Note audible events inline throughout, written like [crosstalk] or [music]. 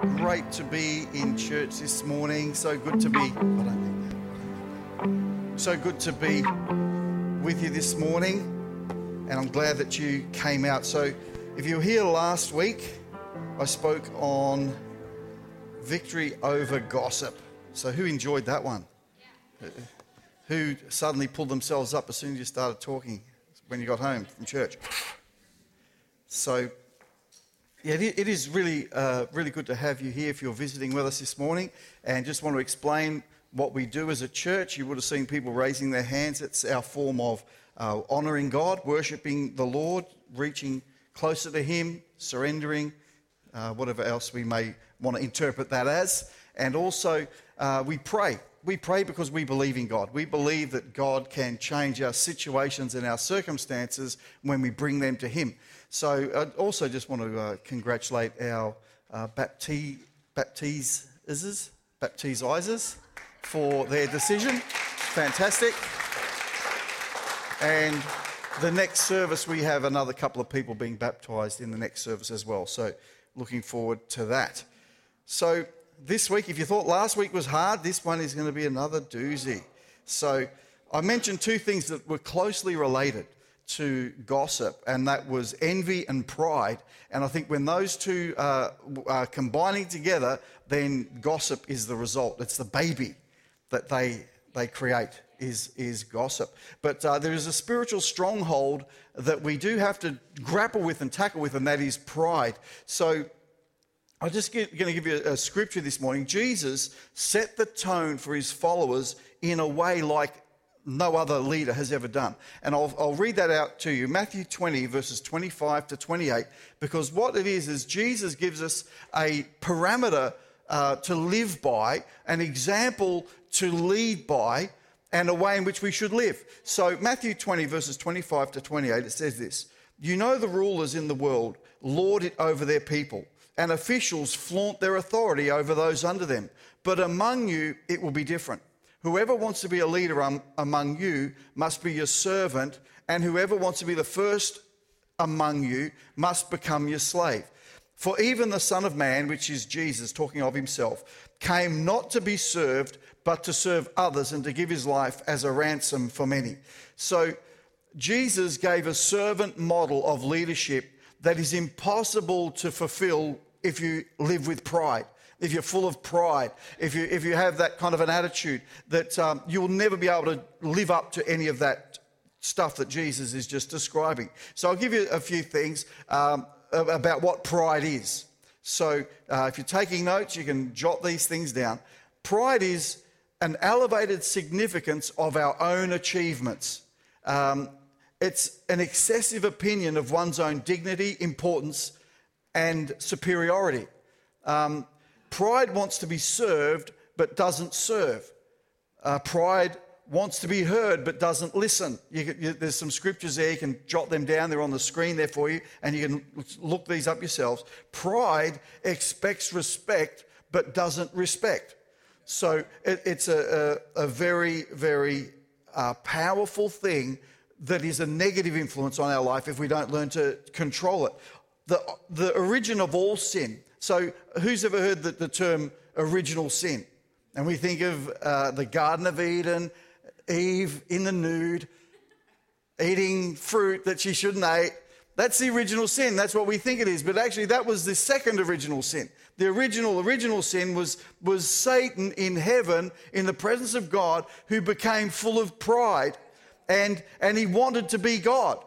great to be in church this morning. So good to be. I don't think. So good to be with you this morning, and I'm glad that you came out. So, if you were here last week, I spoke on victory over gossip. So, who enjoyed that one? Who suddenly pulled themselves up as soon as you started talking when you got home from church? So, yeah, it is really, uh, really good to have you here if you're visiting with us this morning. And just want to explain what we do as a church. You would have seen people raising their hands. It's our form of uh, honouring God, worshipping the Lord, reaching closer to Him, surrendering, uh, whatever else we may want to interpret that as. And also, uh, we pray. We pray because we believe in God. We believe that God can change our situations and our circumstances when we bring them to Him. So I also just want to uh, congratulate our uh, bapti- baptizers, baptizers for their decision. Fantastic. And the next service, we have another couple of people being baptized in the next service as well. So looking forward to that. So this week, if you thought last week was hard, this one is going to be another doozy. So I mentioned two things that were closely related to gossip, and that was envy and pride. And I think when those two uh, are combining together, then gossip is the result. It's the baby that they, they create. Is, is gossip. But uh, there is a spiritual stronghold that we do have to grapple with and tackle with, and that is pride. So I'm just going to give you a scripture this morning. Jesus set the tone for his followers in a way like no other leader has ever done. And I'll, I'll, read that out to you Matthew 20, verses 25 to 28, because what it is, is Jesus gives us a parameter uh, to live by, an example to lead by, and a way in which we should live. So, Matthew 20, verses 25 to 28, it says this You know the rulers in the world lord it over their people, and officials flaunt their authority over those under them. But among you, it will be different. Whoever wants to be a leader among you must be your servant, and whoever wants to be the first among you must become your slave. For even the Son of Man, which is Jesus talking of himself, came not to be served, but to serve others and to give his life as a ransom for many. So Jesus gave a servant model of leadership that is impossible to fulfill if you live with pride if you're full of pride, if you, if you have that kind of an attitude, that um, you'll never be able to live up to any of that stuff that Jesus is just describing. So I'll give you a few things um, about what pride is. So uh, if you're taking notes, you can jot these things down. Pride is an elevated significance of our own achievements. Um, it's an excessive opinion of one's own dignity, importance, and superiority. Um, Pride wants to be served but doesn't serve. Uh, pride wants to be heard but doesn't listen. You, you, there's some scriptures there, you can jot them down, they're on the screen there for you, and you can look these up yourselves. Pride expects respect but doesn't respect. So it, it's a, a, a, very, very uh, powerful thing that is a negative influence on our life if we don't learn to control it. The, the origin of all sin so, who's ever heard the, the term original sin? And we think of uh, the Garden of Eden, Eve in the nude, eating fruit that she shouldn't eat. That's the original sin. That's what we think it is. But actually, that was the second original sin. The original, original sin was, was Satan in heaven, in the presence of God, who became full of pride and, and he wanted to be God.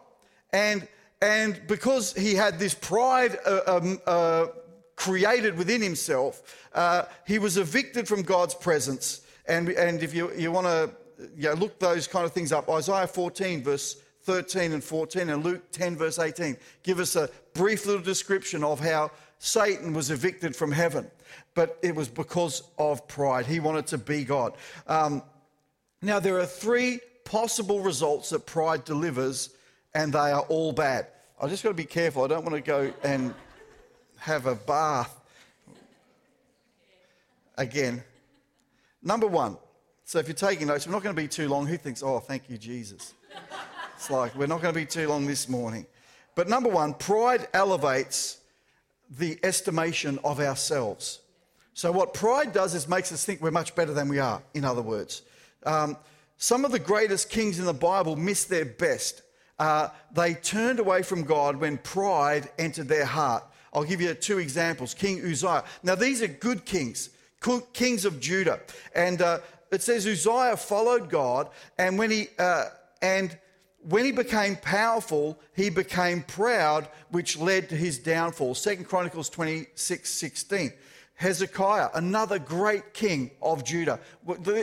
And, and because he had this pride, uh, um, uh, created within himself, uh, he was evicted from God's presence. And, and if you, you want to you know, look those kind of things up, Isaiah 14, verse 13 and 14, and Luke 10, verse 18, give us a brief little description of how Satan was evicted from heaven. But it was because of pride. He wanted to be God. Um, now, there are three possible results that pride delivers, and they are all bad. I just got to be careful. I don't want to go and have a bath again. Number one, so if you're taking notes, we're not going to be too long. Who thinks, oh, thank you, Jesus? It's like, we're not going to be too long this morning. But number one, pride elevates the estimation of ourselves. So, what pride does is makes us think we're much better than we are, in other words. Um, some of the greatest kings in the Bible missed their best. Uh, they turned away from God when pride entered their heart. I'll give you two examples King Uzziah. Now, these are good kings, kings of Judah. And uh, it says Uzziah followed God, and when he, uh, and when he became powerful, he became proud, which led to his downfall. Second Chronicles 26 16. Hezekiah, another great king of Judah.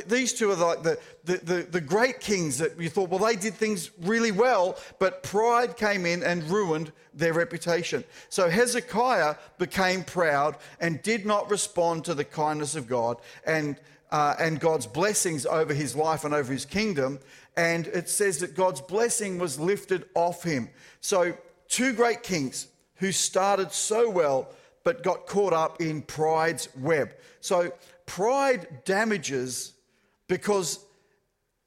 These two are like the, the, the, the, great kings that you thought, well, they did things really well, but pride came in and ruined their reputation. So Hezekiah became proud and did not respond to the kindness of God and, uh, and God's blessings over his life and over his kingdom. And it says that God's blessing was lifted off him. So, two great kings who started so well but got caught up in pride's web. So pride damages because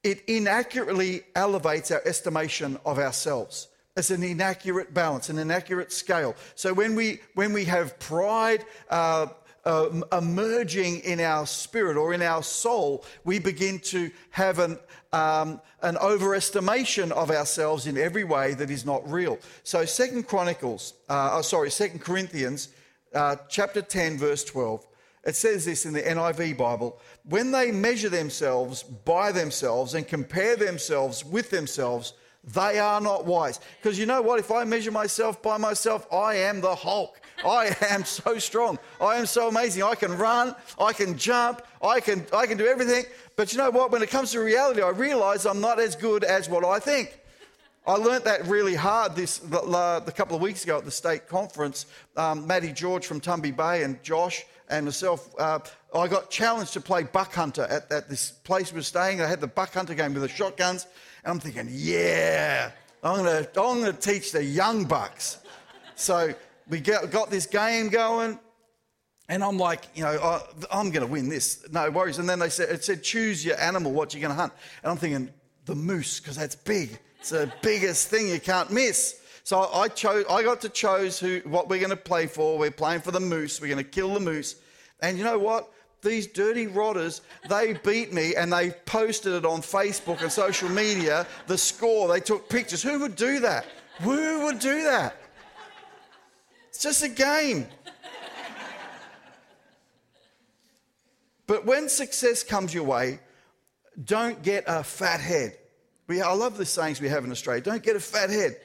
it inaccurately elevates our estimation of ourselves. It's an inaccurate balance, an inaccurate scale. So when we when we have pride uh, uh, emerging in our spirit or in our soul, we begin to have an um, an overestimation of ourselves in every way that is not real. So Second Chronicles, uh, oh, sorry, Second Corinthians uh, chapter 10, verse 12. It says this in the NIV Bible when they measure themselves by themselves and compare themselves with themselves, they are not wise. Because you know what? If I measure myself by myself, I am the Hulk. I am [laughs] so strong. I am so amazing. I can run, I can jump, I can, I can do everything. But you know what? When it comes to reality, I realize I'm not as good as what I think. I learnt that really hard this a couple of weeks ago at the state conference. Um, Maddie George from Tumby Bay and Josh and myself, uh, I got challenged to play buck hunter at, at this place we were staying. I had the buck hunter game with the shotguns, and I'm thinking, yeah, I'm to I'm gonna teach the young bucks. So we got this game going, and I'm like, you know, I'm going to win this. No worries. And then they said, it said, choose your animal, what you're going to hunt. And I'm thinking, the moose, because that's big. It's the biggest thing you can't miss. So I chose. I got to choose who what we're going to play for. We're playing for the moose. We're going to kill the moose. And you know what? These dirty rotters, they beat me and they posted it on Facebook and social media. The score. They took pictures. Who would do that? Who would do that? It's just a game. But when success comes your way, don't get a fat head. We, I love the sayings we have in Australia. Don't get a fat head.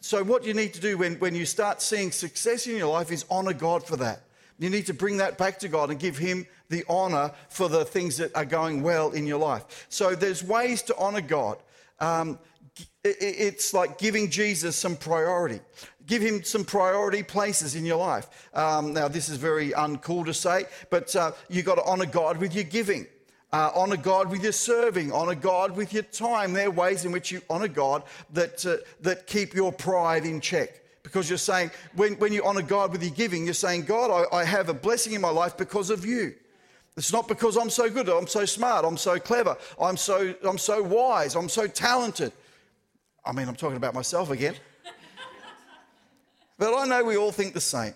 So, what you need to do when, when you start seeing success in your life is honor God for that. You need to bring that back to God and give Him the honor for the things that are going well in your life. So, there's ways to honor God. Um, it's like giving Jesus some priority. Give him some priority places in your life. Um, now, this is very uncool to say, but uh, you've got to honor God with your giving. Uh, honor God with your serving, honor God with your time. There are ways in which you honor God that, uh, that keep your pride in check. Because you're saying, when, when you honor God with your giving, you're saying, God, I, I have a blessing in my life because of you. It's not because I'm so good, I'm so smart, I'm so clever, I'm so, I'm so wise, I'm so talented. I mean, I'm talking about myself again. but I know we all think the same.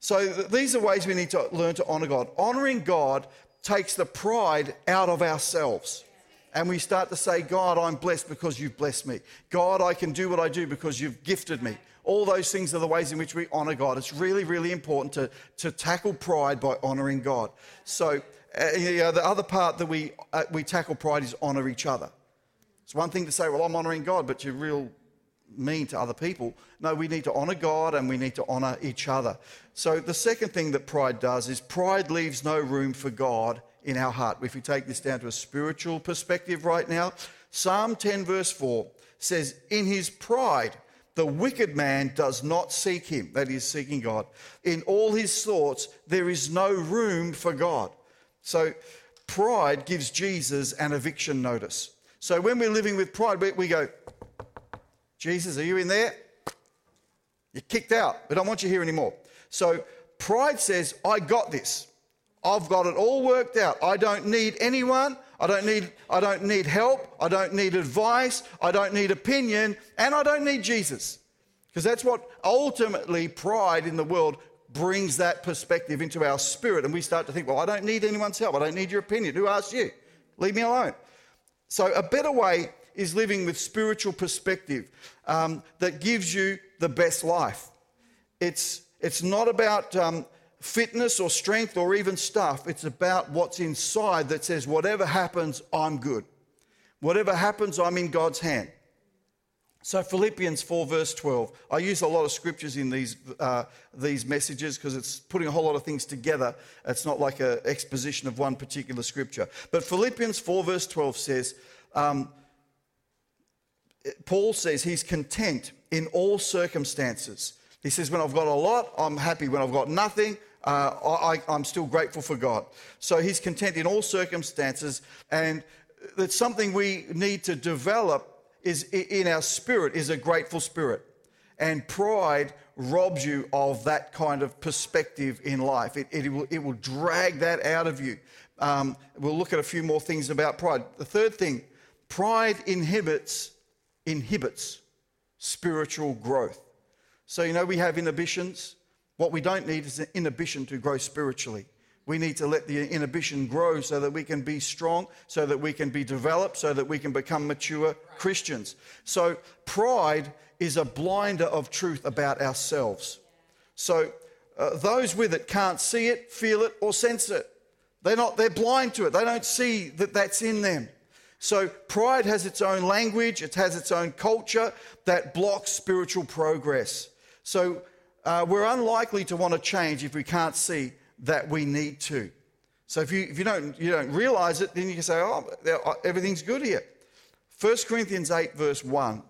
So these are ways we need to learn to honor God. Honoring God takes the pride out of ourselves. And we start to say, God, I'm blessed because you've blessed me. God, I can do what I do because you've gifted me. All those things are the ways in which we honor God. It's really, really important to, to tackle pride by honoring God. So, uh, you know, the other part that we, uh, we tackle pride is honor each other. It's one thing to say, well, I'm honoring God, but you're real mean to other people. No, we need to honor God and we need to honor each other. So, the second thing that pride does is pride leaves no room for God in our heart. If we take this down to a spiritual perspective right now, Psalm 10, verse 4 says, In his pride, the wicked man does not seek him, that is, seeking God. In all his thoughts, there is no room for God. So, pride gives Jesus an eviction notice. So, when we're living with pride, we go, Jesus, are you in there? You're kicked out. We don't want you here anymore. So pride says, I got this. I've got it all worked out. I don't need anyone. I don't need, I don't need help. I don't need advice. I don't need opinion. And I don't need Jesus. Because that's what ultimately pride in the world brings that perspective into our spirit, and we start to think, well, I don't need anyone's help. I don't need your opinion. Who asked you? Leave me alone. So, a better way is living with spiritual perspective um, that gives you the best life. It's, it's not about um, fitness or strength or even stuff, it's about what's inside that says, whatever happens, I'm good. Whatever happens, I'm in God's hand. So, Philippians 4, verse 12. I use a lot of scriptures in these, uh, these messages because it's putting a whole lot of things together. It's not like an exposition of one particular scripture. But Philippians 4, verse 12 says, um, Paul says he's content in all circumstances. He says, When I've got a lot, I'm happy. When I've got nothing, uh, I, I'm still grateful for God. So he's content in all circumstances. And that's something we need to develop is in our spirit is a grateful spirit. And pride robs you of that kind of perspective in life. It, it, will, it will drag that out of you. Um, we'll look at a few more things about pride. The third thing, pride inhibits inhibits spiritual growth. So you know we have inhibitions. What we don't need is an inhibition to grow spiritually. We need to let the inhibition grow so that we can be strong, so that we can be developed, so that we can become mature Christians. So, pride is a blinder of truth about ourselves. So, uh, those with it can't see it, feel it, or sense it. They're not, they're blind to it. They don't see that that's in them. So, pride has its own language, it has its own culture that blocks spiritual progress. So, uh, we're unlikely to want to change if we can't see that we need to. So if you, if you, don't, you don't realize it, then you can say, oh, everything's good here. 1 Corinthians 8, verse 1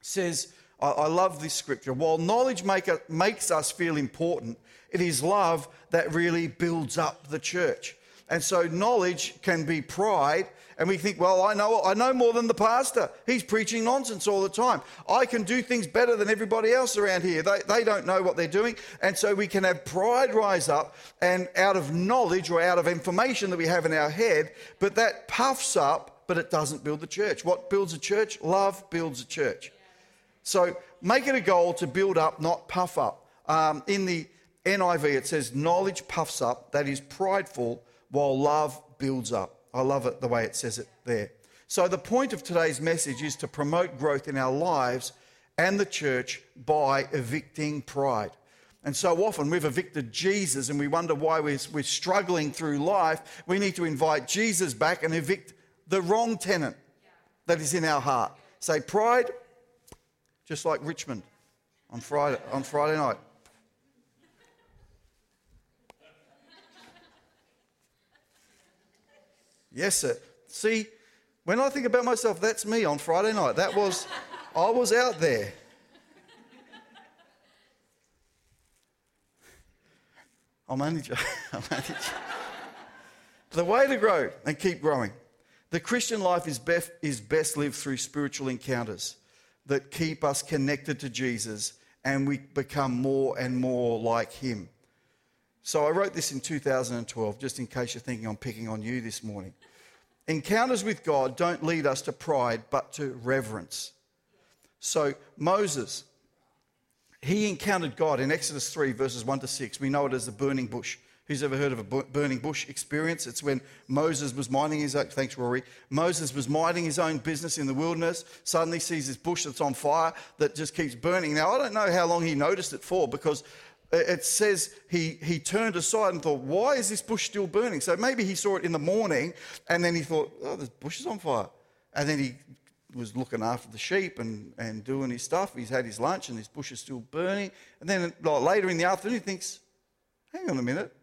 says, I, I love this scripture. While knowledge make makes us feel important, it is love that really builds up the church. And so knowledge can be pride, and we think, well, I know, I know more than the pastor. He's preaching nonsense all the time. I can do things better than everybody else around here. They, they don't know what they're doing. And so we can have pride rise up and out of knowledge or out of information that we have in our head, but that puffs up, but it doesn't build the church. What builds a church? Love builds a church. So make it a goal to build up, not puff up. Um, in the NIV, it says, knowledge puffs up, that is prideful, while love builds up. I love it the way it says it there. So, the point of today's message is to promote growth in our lives and the church by evicting pride. And so often we've evicted Jesus and we wonder why we're, we're struggling through life. We need to invite Jesus back and evict the wrong tenant that is in our heart. Say, pride, just like Richmond on Friday, on Friday night. Yes, sir. See, when I think about myself, that's me on Friday night. That was, I was out there. I'll manage. I'll manage. the way to grow and keep growing. The Christian life is best, is best lived through spiritual encounters that keep us connected to Jesus and we become more and more like Him. So I wrote this in 2012, just in case you're thinking I'm picking on you this morning. Encounters with God don't lead us to pride, but to reverence. So Moses, he encountered God in Exodus 3, verses 1 to 6. We know it as the burning bush. Who's ever heard of a burning bush experience? It's when Moses was minding his own, thanks Rory, Moses was minding his own business in the wilderness, suddenly sees this bush that's on fire that just keeps burning. Now, I don't know how long he noticed it for because it says he, he turned aside and thought, why is this bush still burning? So maybe he saw it in the morning and then he thought, oh, the bush is on fire. And then he was looking after the sheep and, and doing his stuff. He's had his lunch and this bush is still burning. And then like, later in the afternoon, he thinks, hang on a minute,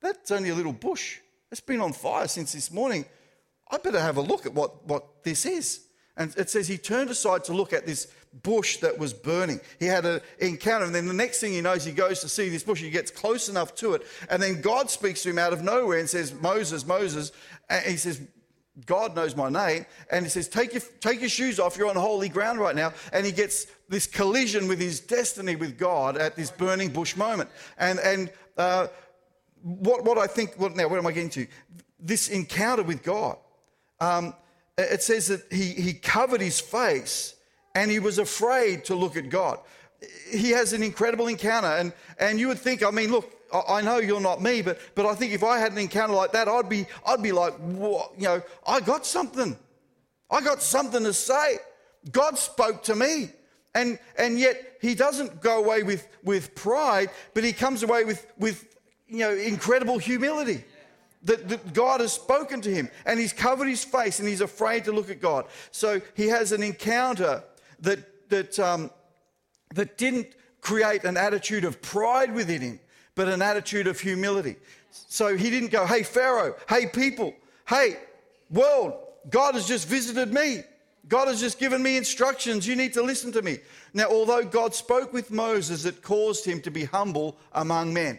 that's only a little bush. It's been on fire since this morning. I better have a look at what, what this is. And it says he turned aside to look at this bush that was burning. He had an encounter, and then the next thing he knows, he goes to see this bush. He gets close enough to it, and then God speaks to him out of nowhere and says, Moses, Moses. And he says, God knows my name. And he says, take your, take your shoes off. You're on holy ground right now. And he gets this collision with his destiny with God at this burning bush moment. And, and uh, what, what I think, now, what am I getting to? This encounter with God. Um, it says that he, he covered his face and he was afraid to look at God. he has an incredible encounter. And, and you would think, I mean, look, I know you're not me, but, but I think if I had an encounter like that, I'd be, I'd be like, you know, I got something. I got something to say. God spoke to me. And, and yet he doesn't go away with, with pride, but he comes away with, with you know, incredible humility. That, that, God has spoken to him and he's covered his face and he's afraid to look at God. So he has an encounter that, that, um, that didn't create an attitude of pride within him, but an attitude of humility. So he didn't go, hey, Pharaoh, hey, people, hey, world, God has just visited me. God has just given me instructions. You need to listen to me. Now, although God spoke with Moses, it caused him to be humble among men.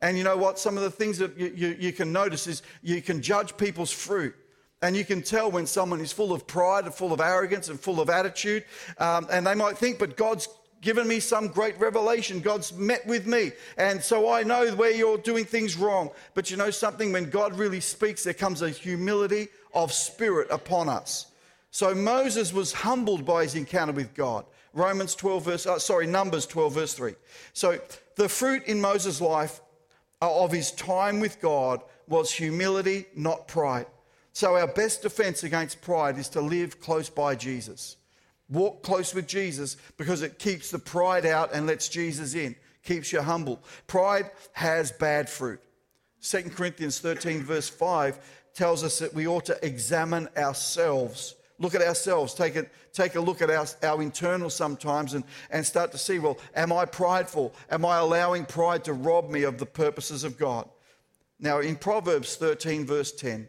And you know what? Some of the things that you, you, you, can notice is you can judge people's fruit. And you can tell when someone is full of pride and full of arrogance and full of attitude. Um, and they might think, but God's given me some great revelation. God's met with me. And so I know where you're doing things wrong. But you know something? When God really speaks, there comes a humility of spirit upon us. So Moses was humbled by his encounter with God. Romans 12, verse, uh, sorry, Numbers 12, verse 3. So the fruit in Moses' life uh, of his time with God was humility, not pride. So our best defense against pride is to live close by Jesus. Walk close with Jesus because it keeps the pride out and lets Jesus in, keeps you humble. Pride has bad fruit. 2 Corinthians 13, verse 5 tells us that we ought to examine ourselves look at ourselves, take a, take a look at our, our internal sometimes and, and start to see well, am I prideful? Am I allowing pride to rob me of the purposes of God? Now, in Proverbs 13, verse 10,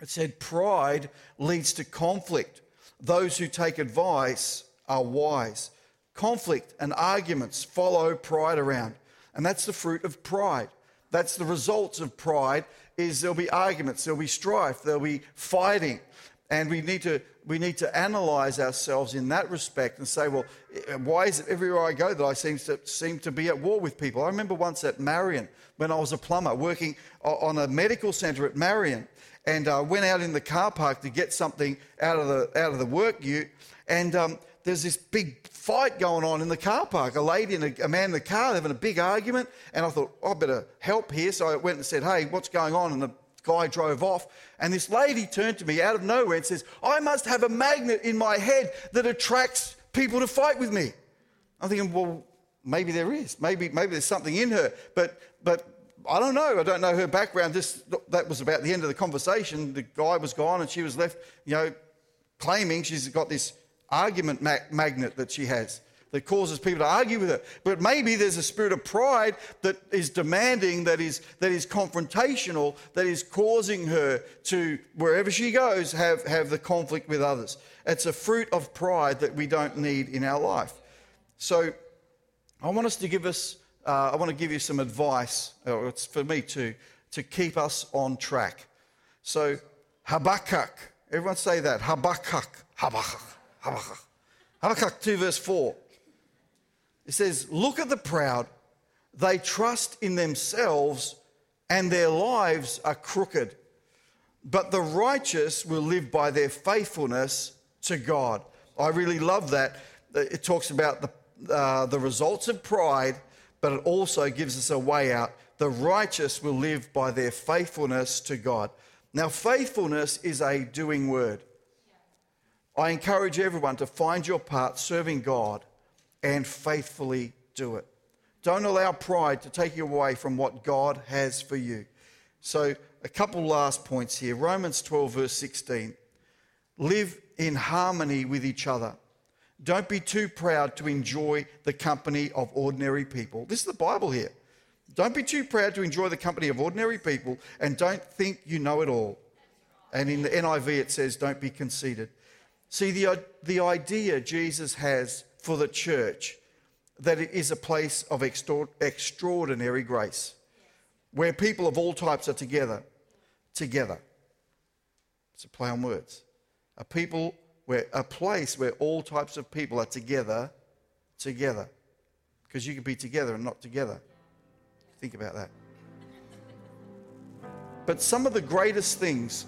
it said, Pride leads to conflict. Those who take advice are wise. Conflict and arguments follow pride around. And that's the fruit of pride. That's the results of pride is there'll be arguments, there'll be strife, there'll be fighting. And we need to we need to analyze ourselves in that respect and say, well, why is it everywhere I go that I seem to seem to be at war with people? I remember once at Marion when I was a plumber working on a medical centre at Marion, and uh, went out in the car park to get something out of the out of the work ute, and um, there's this big fight going on in the car park. A lady and a, a, man in the car having a big argument, and I thought oh, I better help here. So I went and said, "Hey, what's going on?" And the guy drove off, and this lady turned to me out of nowhere and says, I must have a magnet in my head that attracts people to fight with me. I'm thinking, well, maybe there is. Maybe, maybe there's something in her, but, but I don't know. I don't know her background. This, that was about the end of the conversation. The guy was gone, and she was left, you know, claiming she's got this argument magnet that she has that causes people to argue with her. But maybe there's a spirit of pride that is demanding, that is, that is confrontational, that is causing her to, wherever she goes, have, have the conflict with others. It's a fruit of pride that we don't need in our life. So I want us to give us, uh, I want to give you some advice, it's for me too, to keep us on track. So Habakkuk, everyone say that, Habakkuk, Habakkuk, Habakkuk. Habakkuk 2 verse 4. It says, Look at the proud. They trust in themselves and their lives are crooked. But the righteous will live by their faithfulness to God. I really love that. It talks about the, uh, the results of pride, but it also gives us a way out. The righteous will live by their faithfulness to God. Now, faithfulness is a doing word. I encourage everyone to find your part serving God and faithfully do it. Don't allow pride to take you away from what God has for you. So, a couple last points here. Romans 12, verse 16. Live in harmony with each other. Don't be too proud to enjoy the company of ordinary people. This is the Bible here. Don't be too proud to enjoy the company of ordinary people and don't think you know it all. And in the NIV it says, don't be conceited. See, the, the idea Jesus has for the church that it is a place of extraordinary grace where people of all types are together. Together. It's a play on words. A people where a place where all types of people are together, together. Because you can be together and not together. Think about that. But some of the greatest things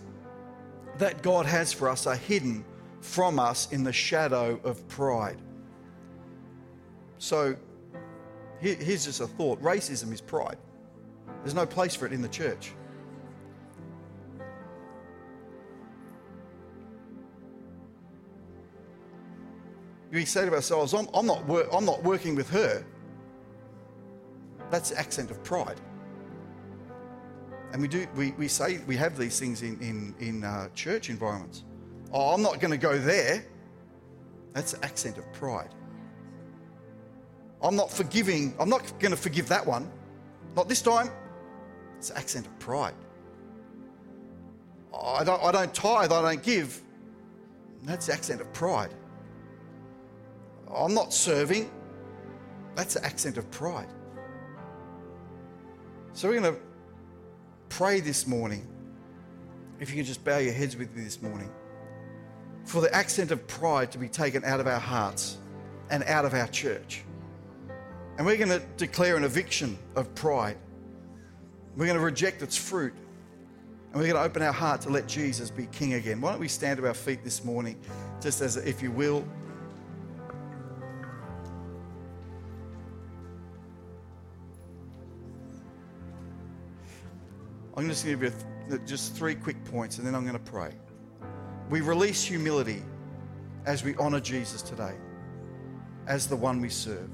that God has for us are hidden from us in the shadow of pride. So here's just a thought racism is pride, there's no place for it in the church. We say to ourselves, I'm, I'm, not, wor- I'm not working with her. That's the accent of pride. And we do we, we say we have these things in, in, in uh, church environments. Oh, I'm not going to go there. That's the accent of pride. I'm not forgiving, I'm not going to forgive that one. Not this time. It's the accent of pride. Oh, I, don't, I don't tithe, I don't give. That's the accent of pride. I'm not serving. That's the accent of pride. So we're going to pray this morning. If you can just bow your heads with me this morning. For the accent of pride to be taken out of our hearts and out of our church. And we're going to declare an eviction of pride. We're going to reject its fruit. And we're going to open our heart to let Jesus be king again. Why don't we stand to our feet this morning, just as if you will. I'm just going to give you just three quick points and then I'm going to pray. We release humility as we honor Jesus today, as the one we serve.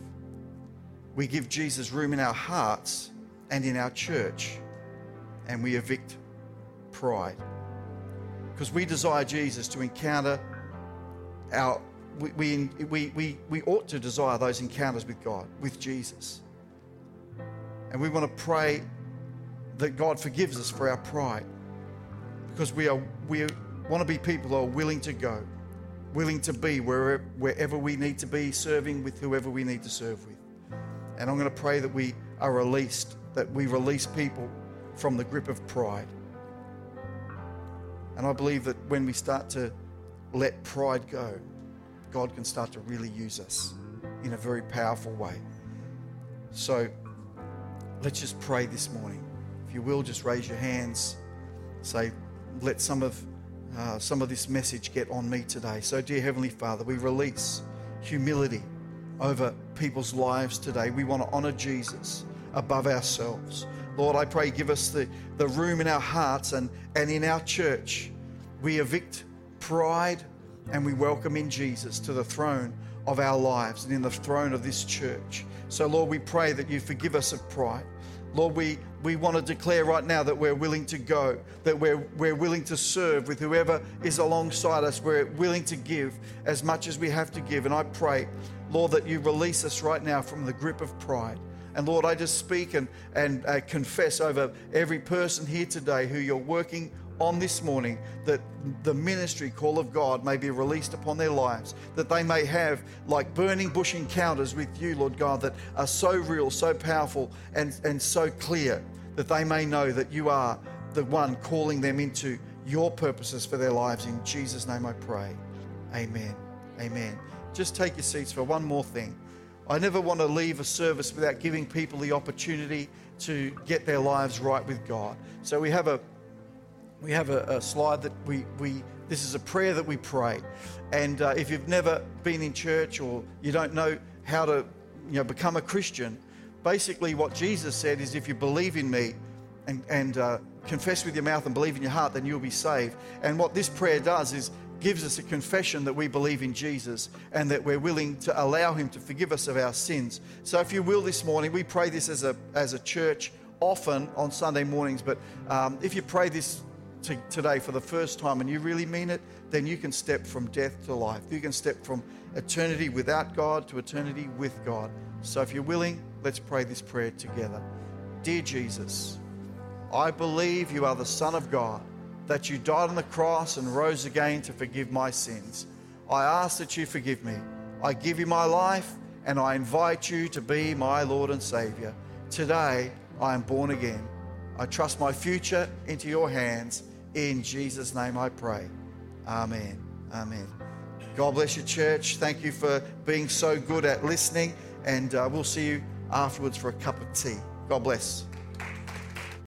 We give Jesus room in our hearts and in our church, and we evict pride. Because we desire Jesus to encounter our, we, we, we, we, we ought to desire those encounters with God, with Jesus. And we want to pray that God forgives us for our pride because we are we want to be people who are willing to go, willing to be wherever, wherever we need to be, serving with whoever we need to serve with. And I'm going to pray that we are released, that we release people from the grip of pride. And I believe that when we start to let pride go, God can start to really use us in a very powerful way. So let's just pray this morning you will, just raise your hands. Say, let some of uh, some of this message get on me today. So, dear Heavenly Father, we release humility over people's lives today. We want to honor Jesus above ourselves. Lord, I pray, give us the, the room in our hearts and, and in our church. We evict pride and we welcome in Jesus to the throne of our lives and in the throne of this church. So, Lord, we pray that you forgive us of pride. Lord, we, we want to declare right now that we're willing to go, that we're, we're willing to serve with whoever is alongside us. We're willing to give as much as we have to give. And I pray, Lord, that you release us right now from the grip of pride. And Lord, I just speak and, and uh, confess over every person here today who you're working on this morning that the ministry call of God may be released upon their lives, that they may have like burning bush encounters with you, Lord God, that are so real, so powerful, and, and so clear that they may know that you are the one calling them into your purposes for their lives. In Jesus' name I pray. Amen. Amen. Just take your seats for one more thing. I never want to leave a service without giving people the opportunity to get their lives right with God. So we have a we have a, a, slide that we, we, this is a prayer that we pray. And uh, if you've never been in church or you don't know how to you know, become a Christian, basically what Jesus said is if you believe in me and, and uh, confess with your mouth and believe in your heart, then you'll be saved. And what this prayer does is gives us a confession that we believe in Jesus and that we're willing to allow him to forgive us of our sins. So if you will this morning, we pray this as a, as a church often on Sunday mornings, but um, if you pray this to today for the first time and you really mean it, then you can step from death to life. You can step from eternity without God to eternity with God. So if you're willing, let's pray this prayer together. Dear Jesus, I believe you are the Son of God, that you died on the cross and rose again to forgive my sins. I ask that you forgive me. I give you my life and I invite you to be my Lord and Savior. Today, I am born again. I trust my future into your hands in Jesus' name I pray. Amen. Amen. God bless you, church. Thank you for being so good at listening, and uh, we'll see you afterwards for a cup of tea. God bless.